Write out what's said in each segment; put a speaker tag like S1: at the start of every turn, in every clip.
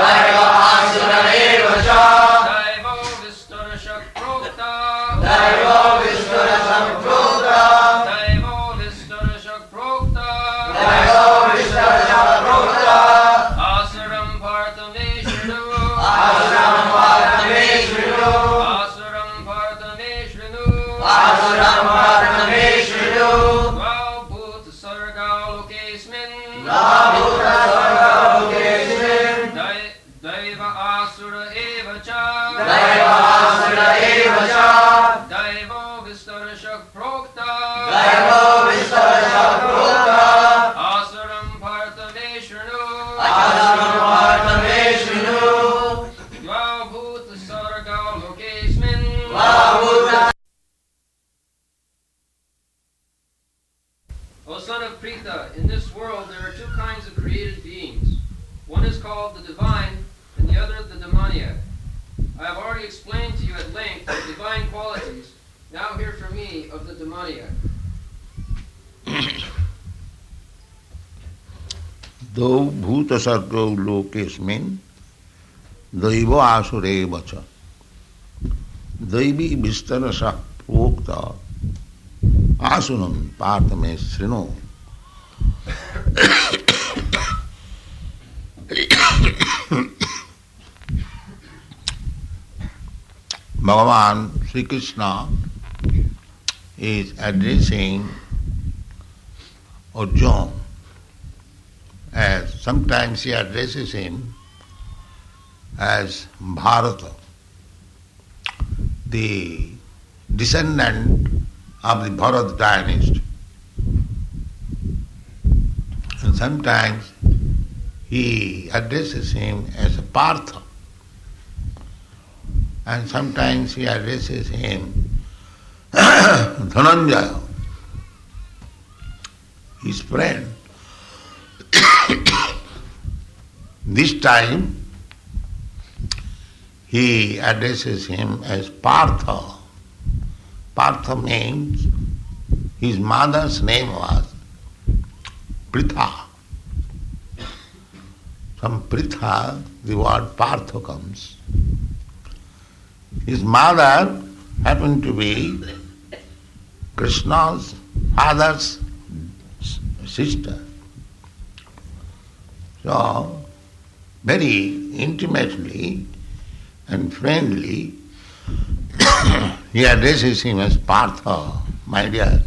S1: 나라가 of the demoniac.
S2: दो भूत सर्गो लोकेस्मिन् दैव आसुरे वच। दैवी विस्तर प्रोक्त। आसुन पार्थ में श्रृणु भगवान Shri Krishna is addressing Arjuna as sometimes he addresses him as Bharata, the descendant of the Bharat dynasty. And sometimes he addresses him as a Partha. And sometimes he addresses him Dhananjaya, his friend. this time he addresses him as Partha. Partha means his mother's name was Pritha. From Pritha the word Partha comes. His mother happened to be Krishna's father's sister. So, very intimately and friendly, he addresses him as Partha, my dear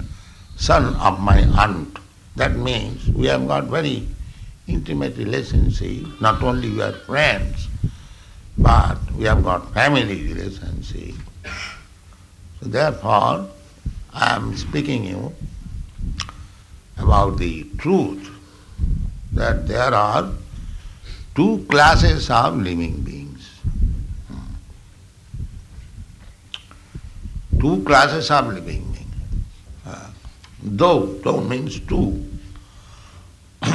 S2: son of my aunt. That means we have got very intimate relationship. Not only we are friends, but we have got family relationship. So therefore, I am speaking you about the truth that there are two classes of living beings. Two classes of living beings. Uh, though, though means two.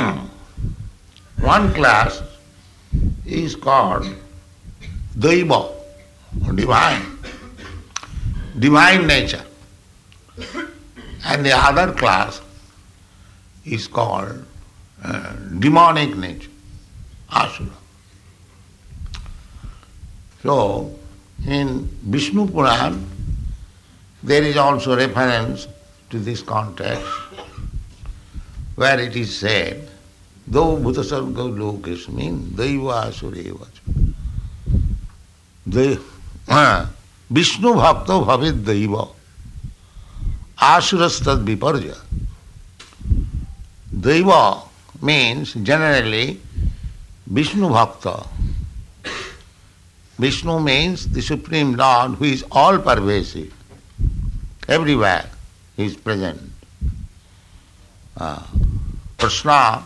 S2: One class is called Daiva, divine, divine nature. And the other class is called uh, demonic nature, asura. So, in Vishnu Puran, there is also reference to this context where it is said, though bhutasarga lokesmin daiva asureva uh, Vishnu bhakta bhavid daiva asurastad viparja Daiva means generally Vishnu Bhakta. Vishnu means the Supreme Lord who is all pervasive. Everywhere he is present. Uh, Krishna,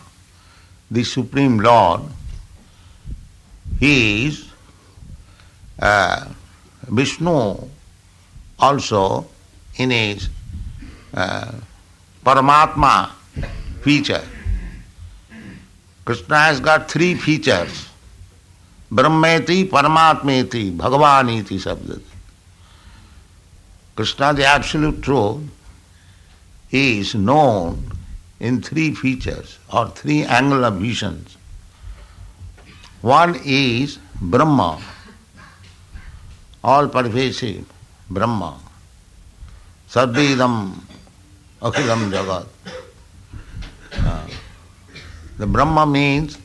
S2: the Supreme Lord, he is uh, Vishnu also in his uh, Paramatma feature. Krishna has got three features. Brahmeti, Paramatmeti, Bhagavaniti Sabdati. Krishna, the absolute truth, is known in three features or three angular visions. One is Brahma, all pervasive Brahma. Sarvedam Akhilam Jagat. Uh, the Brahma means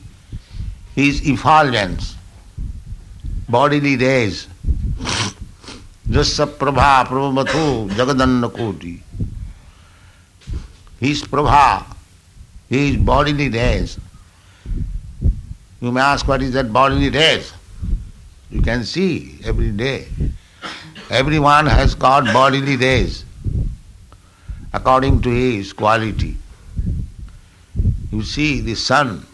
S2: his effulgence, bodily rays. Jasa Prabha Prabhavatu Jagadanna. His Prabha, his bodily rays. You may ask what is that bodily rays? You can see every day. Everyone has got bodily rays according to his quality. You see the sun,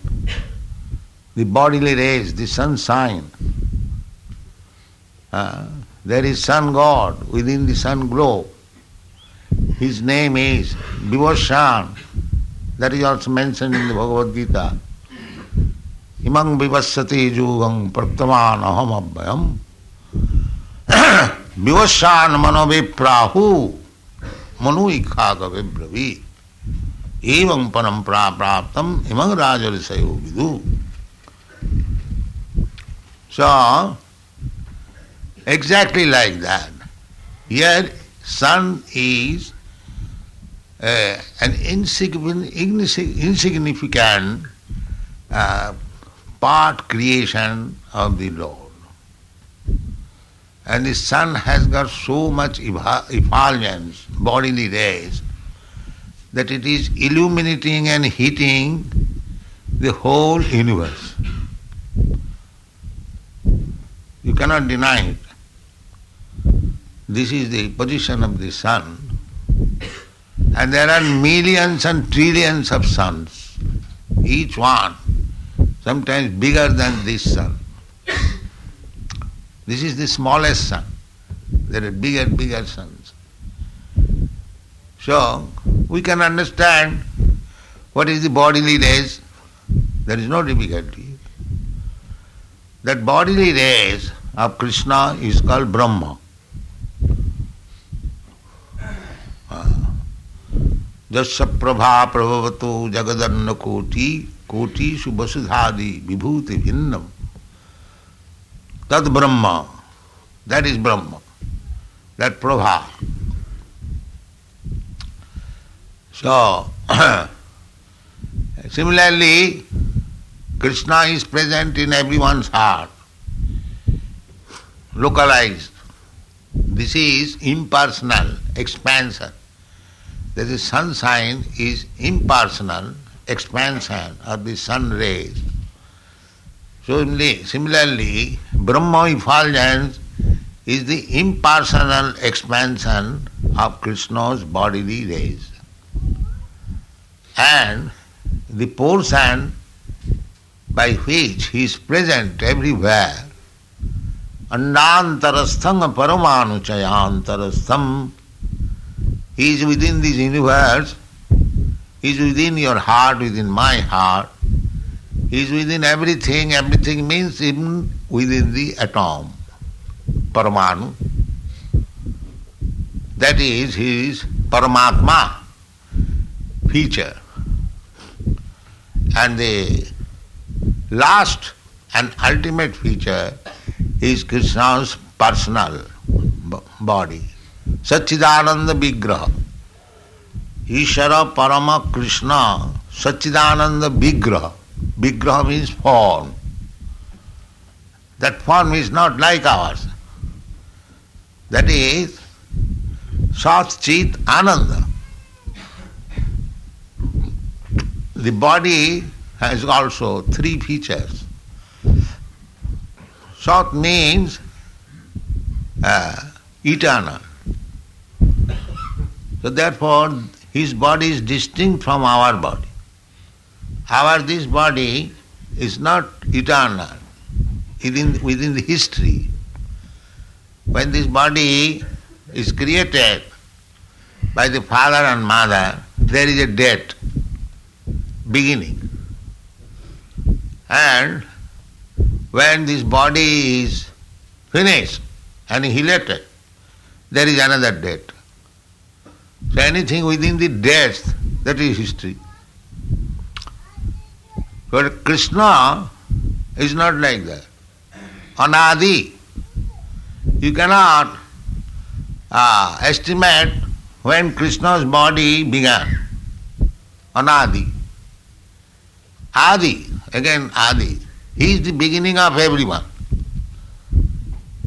S2: the bodily rays, the sunshine. Uh, there is sun god within the sun globe. His name is Vivashan. That is also mentioned in the Bhagavad Gita. Imang vivassati jugam praktaman aham abhayam. Vivashan manoviprahu Manu इखा कविब्रवी एवं परंपरा प्राप्त इम राज विदु सा exactly like that your sun is an insignificant part creation of the Lord And the sun has got so much effulgence, bodily rays, that it is illuminating and heating the whole universe. You cannot deny it. This is the position of the sun. And there are millions and trillions of suns, each one sometimes bigger than this sun. This is the smallest sun. There are bigger, bigger suns. So, we can understand what is the bodily rays. There is no difficulty. That bodily rays of Krishna is called Brahma. जस प्रभा प्रभवतो जगदन्न कोटि कोटि सुवसुधादि विभूति भिन्नम Tad Brahma. That is Brahma. That Prabha. So, similarly, Krishna is present in everyone's heart, localized. This is impersonal expansion. That is, is sunshine is impersonal expansion of the sun rays. So similarly, Brahma effulgence is the impersonal expansion of Krishna's bodily rays. And the portion by which he is present everywhere Andantarastham Paramanu Chayantarastham is within this universe, he is within your heart, within my heart, is within everything, everything means even within the atom, Paramanu. That is his Paramatma feature. And the last and ultimate feature is Krishna's personal body. Satchidananda Vigraha. Ishara Parama Krishna Satchidananda Vigraha. Vigraha means form. That form is not like ours. That is Sat Chit Ananda. The body has also three features. Sat means uh, eternal. So therefore, his body is distinct from our body. Our this body is not eternal within, within the history. When this body is created by the father and mother, there is a death beginning. And when this body is finished, annihilated, there is another death. So anything within the death, that is history. But Krishna is not like that. Anadi. You cannot uh, estimate when Krishna's body began. Anadi. Adi. Again Adi. He is the beginning of everyone.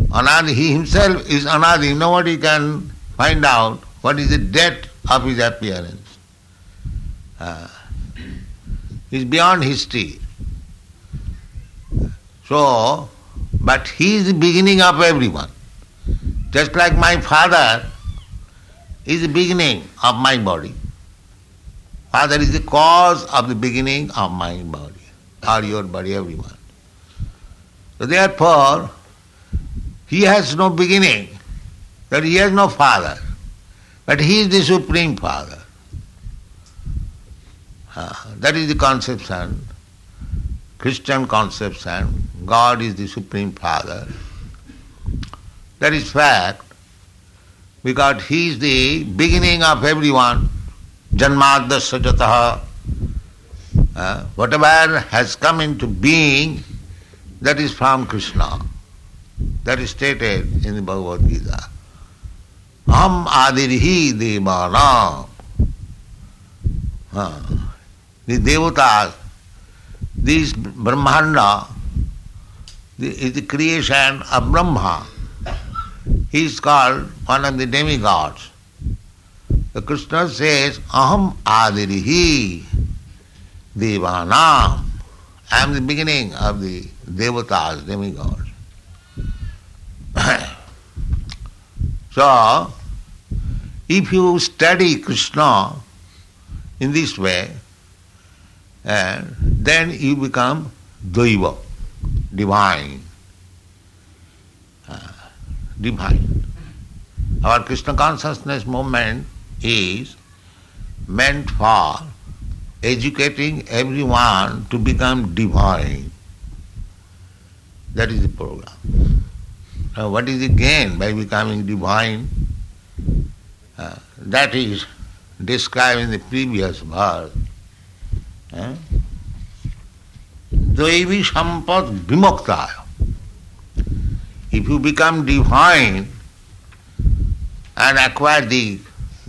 S2: Anadi, he himself is Anadi. Nobody can find out what is the date of his appearance. Uh, is beyond history. So, but he is the beginning of everyone. Just like my father is the beginning of my body. Father is the cause of the beginning of my body, or your body, everyone. So therefore, he has no beginning, that he has no father, but he is the supreme father. Uh, that is the conception, Christian conception. God is the supreme father. That is fact, because he is the beginning of everyone. Janmadasya jataha. Uh, whatever has come into being, that is from Krishna. That is stated in the Bhagavad Gita. Am adirhi devanam. Uh, the devatas, this Brahmanda is the creation of Brahma. He is called one of the demigods. The Krishna says, Aham adirihi devanam. I am the beginning of the devatas, demigods. so, if you study Krishna in this way, uh, then you become Daiva, divine. Uh, divine. Our Krishna consciousness movement is meant for educating everyone to become divine. That is the program. Now, what is the gain by becoming divine? Uh, that is described in the previous verse. दैवी सम्पद विमुक्त if you become divine and acquire the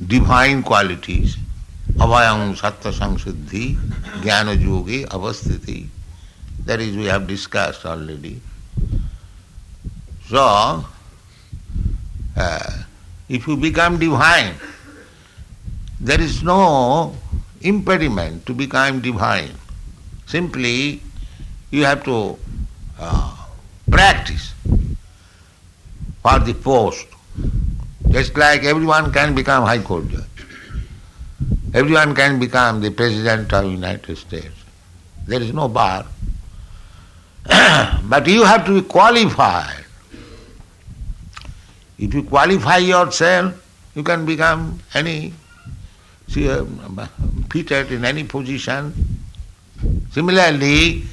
S2: divine qualities अभयम सत्य संशुद्धि ज्ञान योगी अवस्थिति that is we have discussed already so if you become divine there is no impediment to become divine. Simply, you have to uh, practice for the post. Just like everyone can become High Court judge. Everyone can become the President of United States. There is no bar. but you have to be qualified. If you qualify yourself, you can become any, see, uh, fitted in any position. Similarly,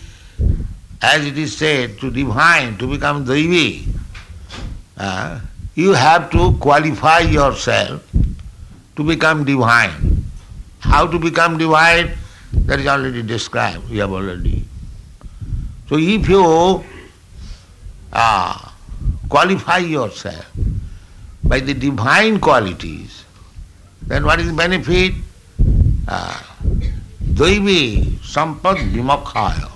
S2: as it is said, to divine, to become Devi, uh, you have to qualify yourself to become divine. How to become divine? That is already described, we have already. So if you uh, qualify yourself by the divine qualities, then what is the benefit? Uh, Devi sampad vimakhaya.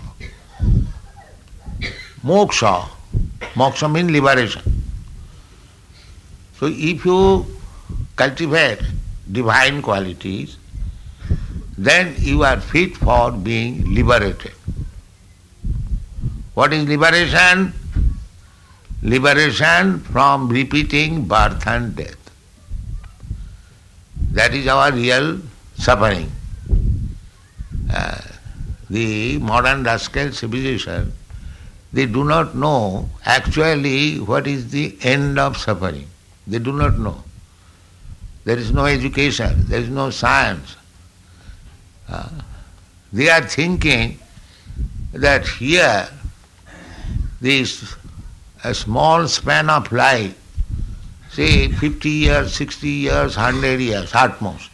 S2: Moksha. Moksha means liberation. So if you cultivate divine qualities, then you are fit for being liberated. What is liberation? Liberation from repeating birth and death. That is our real suffering. Uh, the modern rascal civilization, they do not know actually what is the end of suffering. They do not know. There is no education, there is no science. Uh, they are thinking that here, this a small span of life, say 50 years, 60 years, 100 years at most.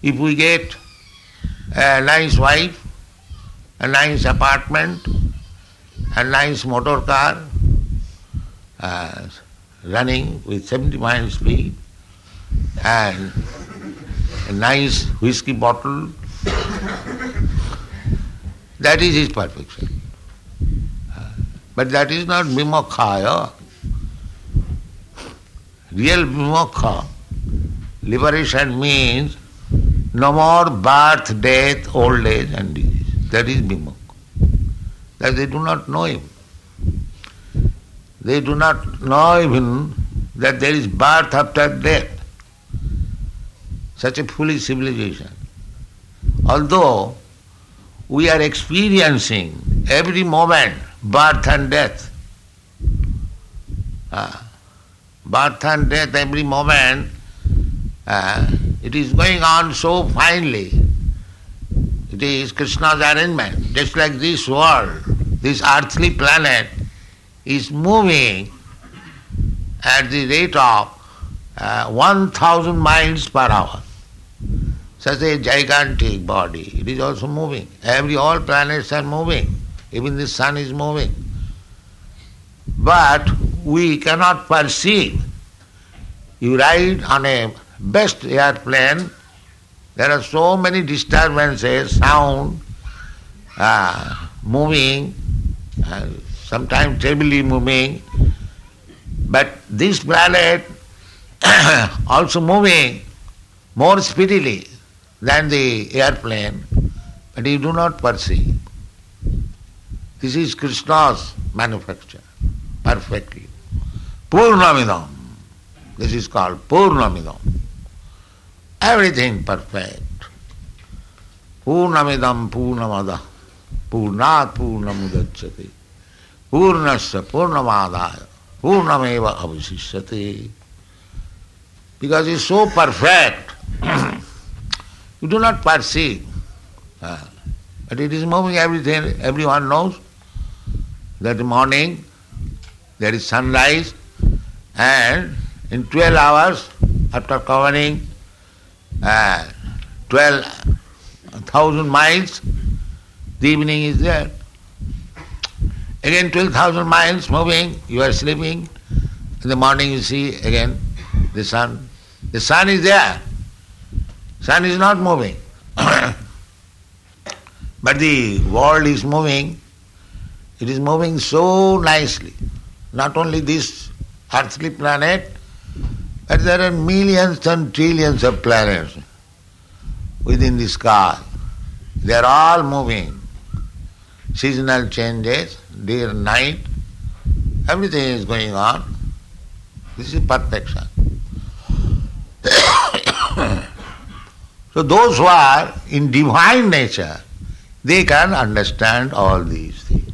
S2: If we get a nice wife, a nice apartment, a nice motor car uh, running with 70 miles speed and a nice whiskey bottle. that is his perfection. Uh, but that is not vimokkhaya. Real vimokha, liberation means no more birth, death, old age and disease. That is vimokha. That they do not know him. They do not know even that there is birth after death. Such a foolish civilization. Although we are experiencing every moment birth and death. Ah, birth and death every moment, ah, it is going on so finely. It is Krishna's arrangement. Just like this world, this earthly planet is moving at the rate of uh, 1000 miles per hour. Such a gigantic body. It is also moving. Every all planets are moving. Even the sun is moving. But we cannot perceive. You ride on a best airplane, there are so many disturbances, sound, uh, moving, uh, sometimes terribly moving. But this planet also moving more speedily than the airplane, but you do not perceive. This is Krishna's manufacture perfectly. Purnamidam. This is called Purnamidam. Everything perfect. Purnamidam Purnamada. Purnat Purnamudachyate. Purnasya Purnamadaya. Purnameva avasishyate. Because it's so perfect, you do not perceive. Ah. But it is moving everything, everyone knows that morning there is sunrise and in 12 hours after covering uh, 12,000 miles, the evening is there. Again 12,000 miles moving, you are sleeping. In the morning you see again the sun. The sun is there. Sun is not moving. but the world is moving. It is moving so nicely. Not only this earthly planet, but there are millions and trillions of planets within the sky. They are all moving. Seasonal changes, day and night, everything is going on. This is perfection. so those who are in divine nature, they can understand all these things.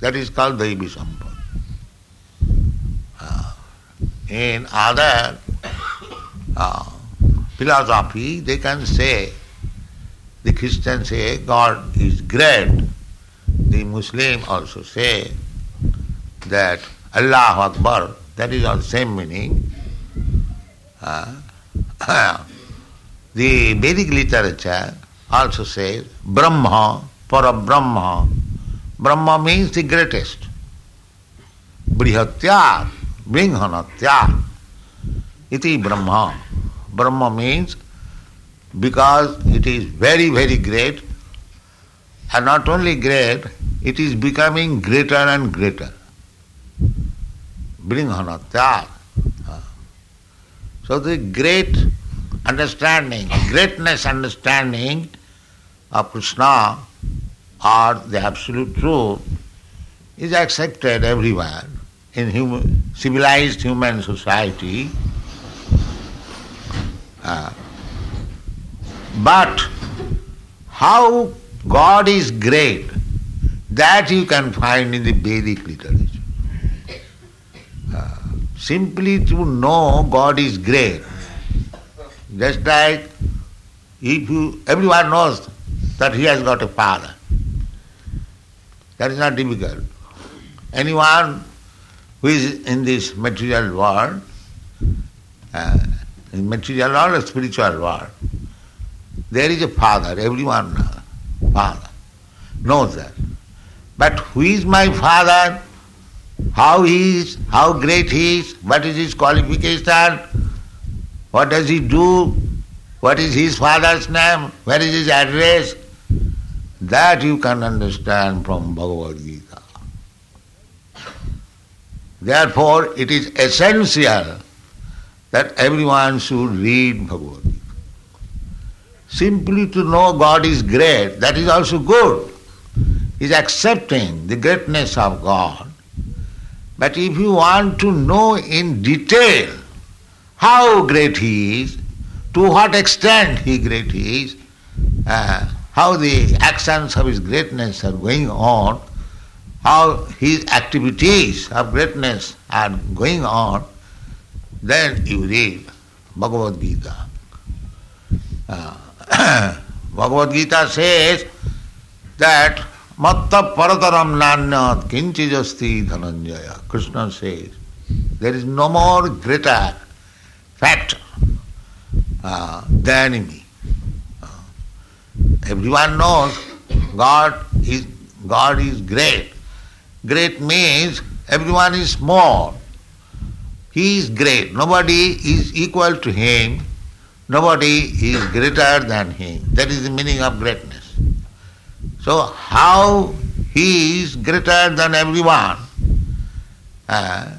S2: That is called Daivi Sampad. Uh, in other uh, philosophy, they can say, the Christians say God is great. The Muslim also say that Allah Akbar, that is all same meaning. Uh, the Vedic literature also says Brahma, para Brahma. Brahma means the greatest. Brihatya, Vinghanatya. Iti Brahma. Brahma means because it is very, very great, and not only great, it is becoming greater and greater. Vinghanatya. Ah. So the great understanding, greatness understanding of Krishna or the absolute truth is accepted everywhere in human, civilized human society. Uh, but how God is great, that you can find in the Vedic literature. Uh, simply to know God is great, just like if you, everyone knows that he has got a father. That is not difficult. Anyone who is in this material world, uh, in material world or spiritual world, there is a father, everyone father knows that. But who is my father? How he is? How great he is? What is his qualification? What does he do? What is his father's name? Where is his address? That you can understand from Bhagavad Gita. Therefore, it is essential that everyone should read Bhagavad Gita. Simply to know God is great, that is also good. Is accepting the greatness of God. But if you want to know in detail how great He is, to what extent He great He is, uh, how the actions of His greatness are going on, how His activities of greatness are going on, then you read Bhagavad Gita. Uh, Bhagavad Gita says that Matta parataram nanyat kinchijasti dhananjaya. Krishna says there is no more greater fact uh, than me. Uh, everyone knows God is God is great. Great means everyone is small. He is great. Nobody is equal to him. Nobody is greater than him. That is the meaning of greatness. So, how he is greater than everyone uh,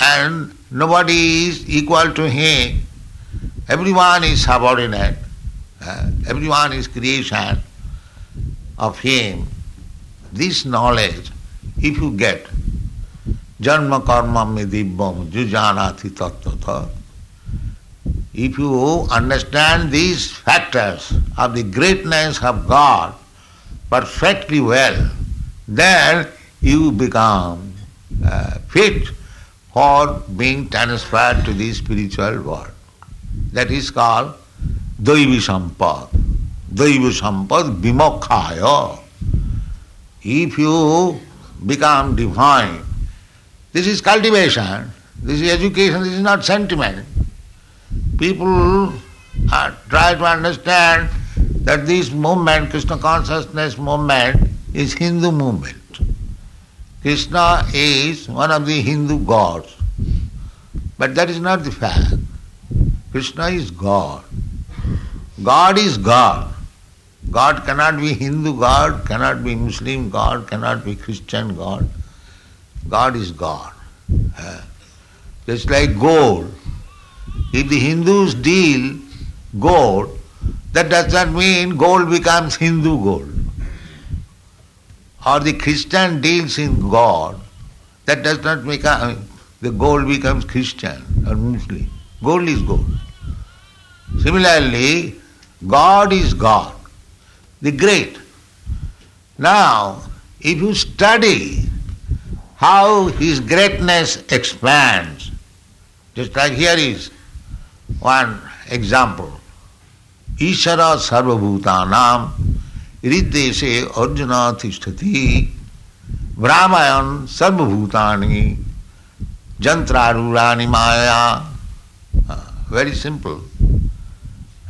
S2: and nobody is equal to him, everyone is subordinate, uh, everyone is creation of him. This knowledge, if you get, Janma karma me dibbam jujanati tattatha. If you understand these factors of the greatness of God perfectly well, then you become uh, fit for being transferred to the spiritual world. That is called Daivi Sampad. Daivi. If you become divine, this is cultivation, this is education, this is not sentiment. People uh, try to understand that this movement, Krishna consciousness movement, is Hindu movement. Krishna is one of the Hindu gods. But that is not the fact. Krishna is God. God is God. God cannot be Hindu God, cannot be Muslim God, cannot be Christian God. God is God. Uh, just like gold. If the Hindus deal gold, that does not mean gold becomes Hindu gold. Or the Christian deals in God, that does not make a, the gold becomes Christian or Muslim. Gold is gold. Similarly, God is God, the great. Now, if you study how his greatness expands, just like here is one example. Ishara sarvabhutanam hriddeshe arjuna tishtati brahmayan sarvabhutani jantrarurani maya. Uh, very simple.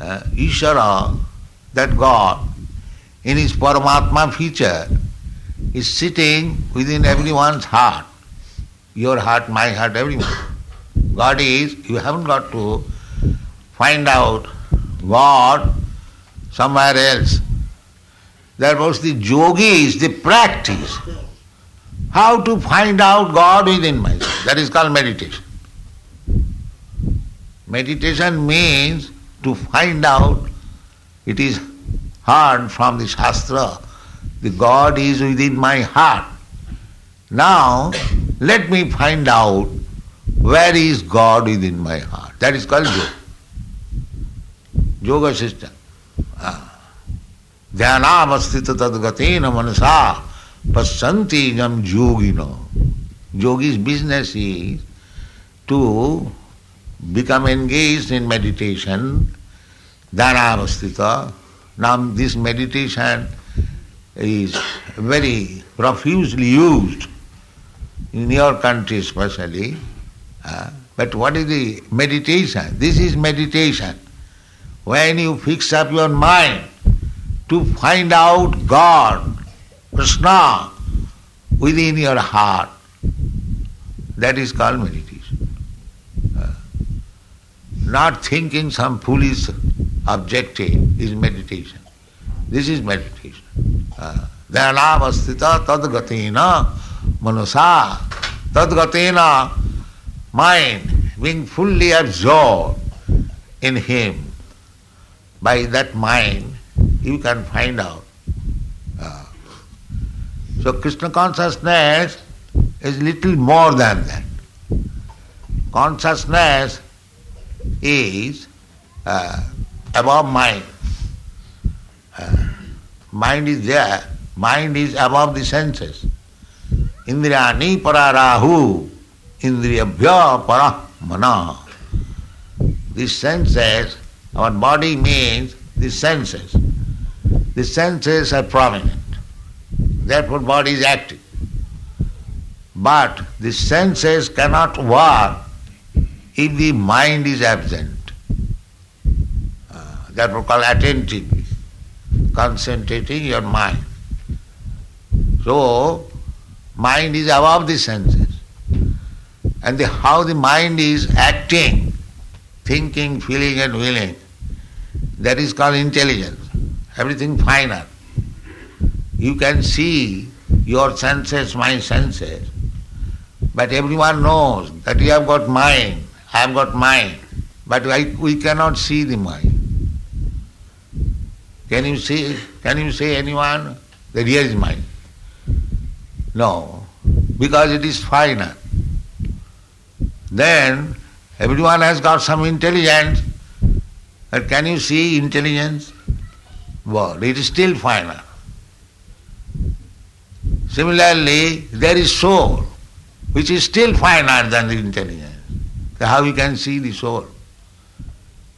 S2: Uh, Ishara, that God, in his Paramatma feature, is sitting within everyone's heart. Your heart, my heart, everyone. God is, you haven't got to find out God somewhere else. That was the yogis, the practice. How to find out God within myself. That is called meditation. Meditation means to find out, it is heard from the Shastra, the God is within my heart. Now, let me find out where is God within my heart. That is called yoga. Yoga system. ध्यानावस्थित तदगतेन मनसा पश्यन्ति जम योगिनो Yogi's business is to become engaged in meditation, dhanavastita. now this meditation is very profusely used in your country especially. Uh, but what is the meditation? This is meditation. When you fix up your mind to find out God, Krishna, within your heart. That is called meditation. Uh, not thinking some foolish objective is meditation. This is meditation. Dhanavastita tadgatina manasa tadgatina mind being fully absorbed in him. By that mind you can find out. Uh, so Krishna consciousness is little more than that. Consciousness is uh, above mind. Uh, mind is there, mind is above the senses. Indriyani pararahu, indriyabhya paramana. The senses, our body means the senses. The senses are prominent. Therefore body is active. But the senses cannot work if the mind is absent. Uh, therefore called attentive, concentrating your mind. So, mind is above the senses. And the, how the mind is acting, thinking, feeling and willing, that is called intelligence. Everything final. You can see your senses, my senses, but everyone knows that you have got mind, I have got mind, but we cannot see the mind. Can you see? Can you say anyone that here is mind? No, because it is final. Then everyone has got some intelligence, but can you see intelligence? Well, it is still final. Similarly, there is soul, which is still finer than the intelligence. How you can see the soul?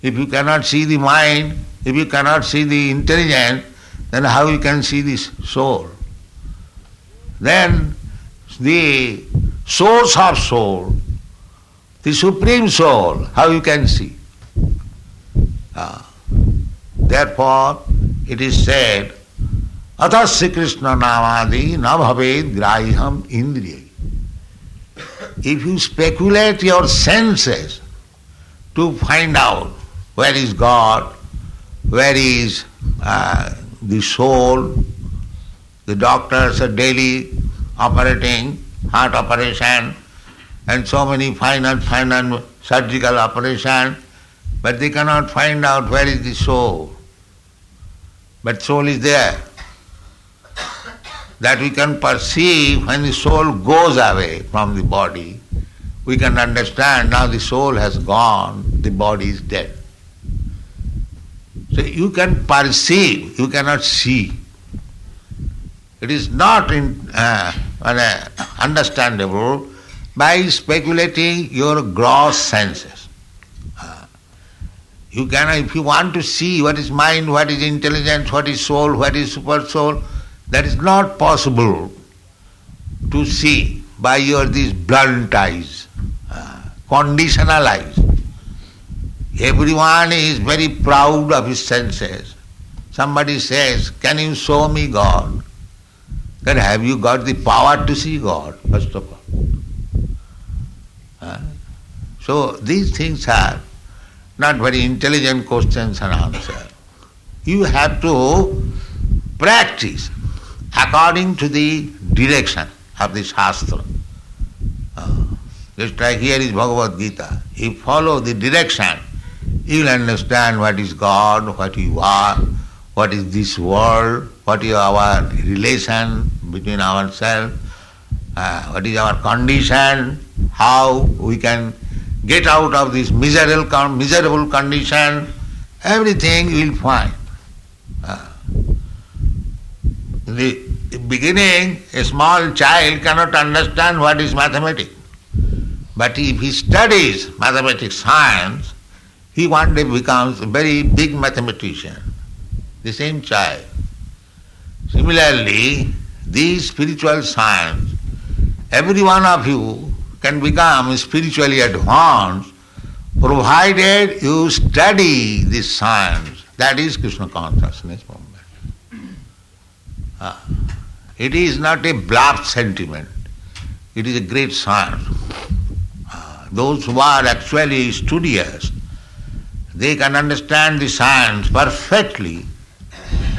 S2: If you cannot see the mind, if you cannot see the intelligence, then how you can see the soul? Then the source of soul, the supreme soul, how you can see? Ah. Therefore, it is said, Atasya Krishna Namadi na bhaved graham indriya. If you speculate your senses to find out where is God, where is uh, the soul, the doctors are daily operating, heart operation, and so many final, final surgical operation, but they cannot find out where is the soul. But soul is there that we can perceive when the soul goes away from the body, we can understand now the soul has gone, the body is dead. You can perceive, you cannot see. It is not in, uh, uh, understandable by speculating your gross senses. Uh, you can, if you want to see what is mind, what is intelligence, what is soul, what is super soul, that is not possible to see by your these blunt eyes, uh, conditional eyes. Everyone is very proud of his senses. Somebody says, Can you show me God? Then have you got the power to see God, first of all? Uh, so these things are not very intelligent questions and answers. You have to practice according to the direction of the Shastra. Uh, just like here is Bhagavad Gita. You follow the direction, you will understand what is God, what you are, what is this world, what is our relation between ourselves, uh, what is our condition, how we can get out of this miserable, miserable condition, everything you will find. Uh, in the beginning, a small child cannot understand what is mathematics. But if he studies mathematics science, he one day becomes a very big mathematician. The same child. Similarly, these spiritual science, every one of you can become spiritually advanced provided you study this science. That is Krishna consciousness. Ah. it is not a bluff sentiment. It is a great science. Uh, those who are actually studious, they can understand the science perfectly.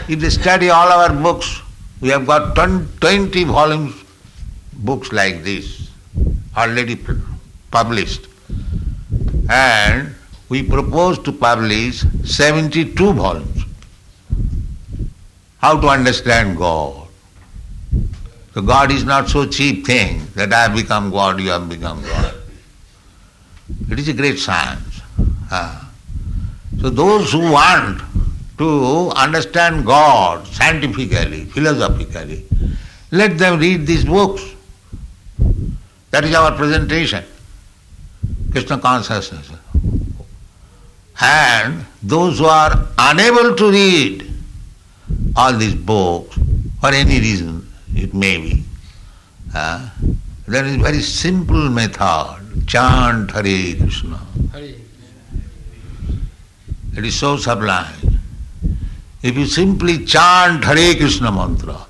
S2: If they study all our books, we have got 20 volumes books like this already published. And we propose to publish 72 volumes. How to understand God. So God is not so cheap thing that I have become God, you have become God. It is a great science. So those who want to understand God scientifically, philosophically, let them read these books. That is our presentation. Krishna consciousness. And those who are unable to read all these books, for any reason it may be, uh, there is very simple method. Chant Hare Krishna.
S1: Hare.
S2: It is so sublime. If you simply chant Hare Krishna mantra,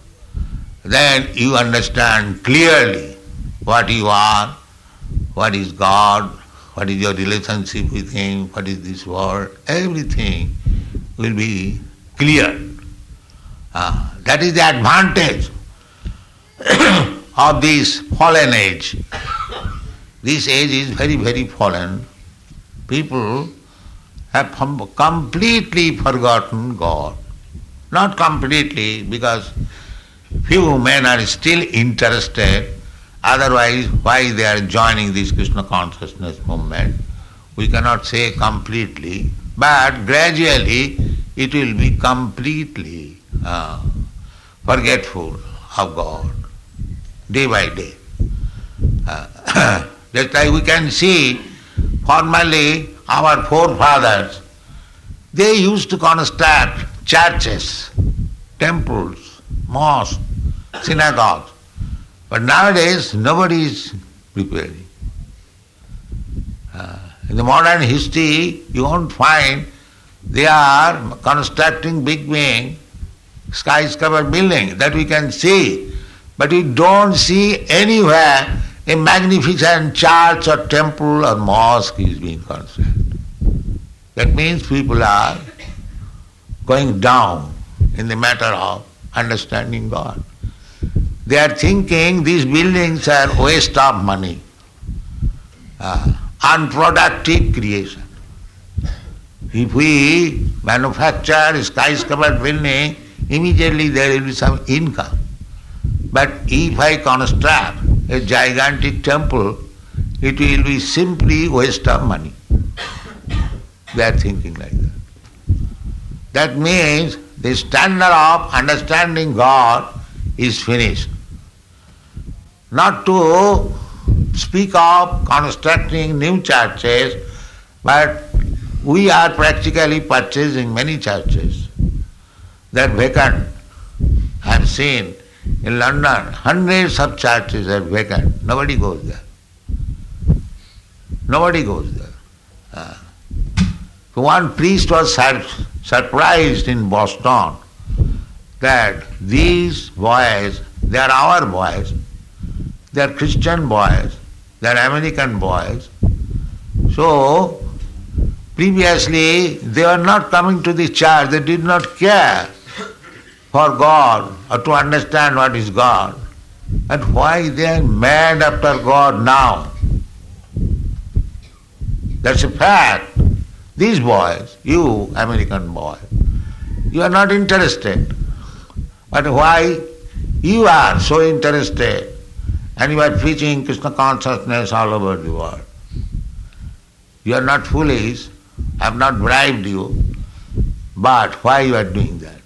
S2: then you understand clearly what you are, what is God, what is your relationship with Him, what is this world, everything will be clear. Ah, that is the advantage of this fallen age. This age is very, very fallen. People have completely forgotten God. Not completely, because few men are still interested Otherwise, why they are joining this Krishna consciousness movement? We cannot say completely, but gradually it will be completely uh, forgetful of God, day by day. Uh, just like we can see, formerly our forefathers, they used to construct churches, temples, mosques, synagogues. But nowadays, nobody is preparing. Uh, in the modern history, you won't find they are constructing big wing, skyscraper building that we can see, but we don't see anywhere a magnificent church or temple or mosque is being constructed. That means people are going down in the matter of understanding God. They are thinking these buildings are waste of money, uh, unproductive creation. If we manufacture skyscraper building, immediately there will be some income. But if I construct a gigantic temple, it will be simply waste of money. They are thinking like that. That means the standard of understanding God is finished not to speak of constructing new churches, but we are practically purchasing many churches. that vacant. I've seen in London hundreds of churches are vacant. Nobody goes there. Nobody goes there. Uh, one priest was sur- surprised in Boston that these boys, they are our boys, they are Christian boys, they are American boys. So, previously they were not coming to the church, they did not care for God or to understand what is God. And why they are mad after God now? That's a fact. These boys, you American boy, you are not interested. But why you are so interested? and you are preaching Krishna consciousness all over the world. You are not foolish, I have not bribed you, but why you are doing that?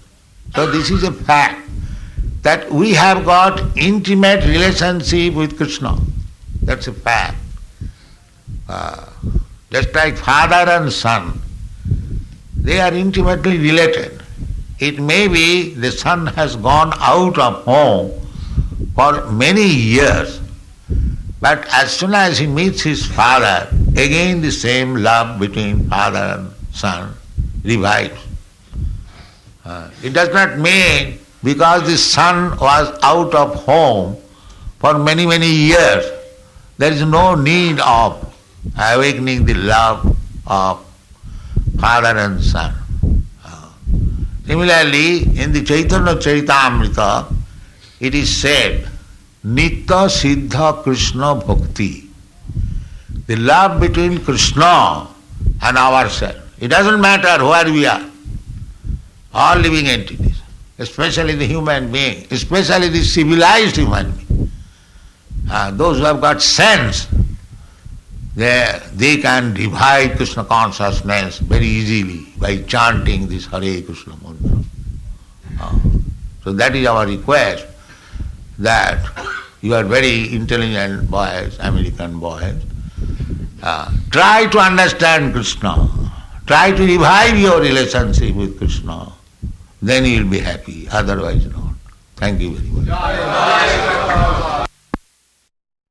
S2: So this is a fact that we have got intimate relationship with Krishna. That's a fact. Uh, just like father and son, they are intimately related. It may be the son has gone out of home for many years. But as soon as he meets his father, again the same love between father and son revives. Uh, it does not mean because the son was out of home for many, many years, there is no need of awakening the love of father and son. Uh, Similarly, in the Chaitanya Charitamrita, it is said, Nitya Siddha Krishna Bhakti. The love between Krishna and ourselves. It doesn't matter where we are. All living entities, especially the human being, especially the civilized human being. Uh, those who have got sense, they, they can revive Krishna consciousness very easily by chanting this Hare Krishna mantra. Uh, so that is our request that you are very intelligent boys, American boys. Uh, try to understand Krishna. Try to revive your relationship with Krishna. Then you will be happy. Otherwise not. Thank you very much.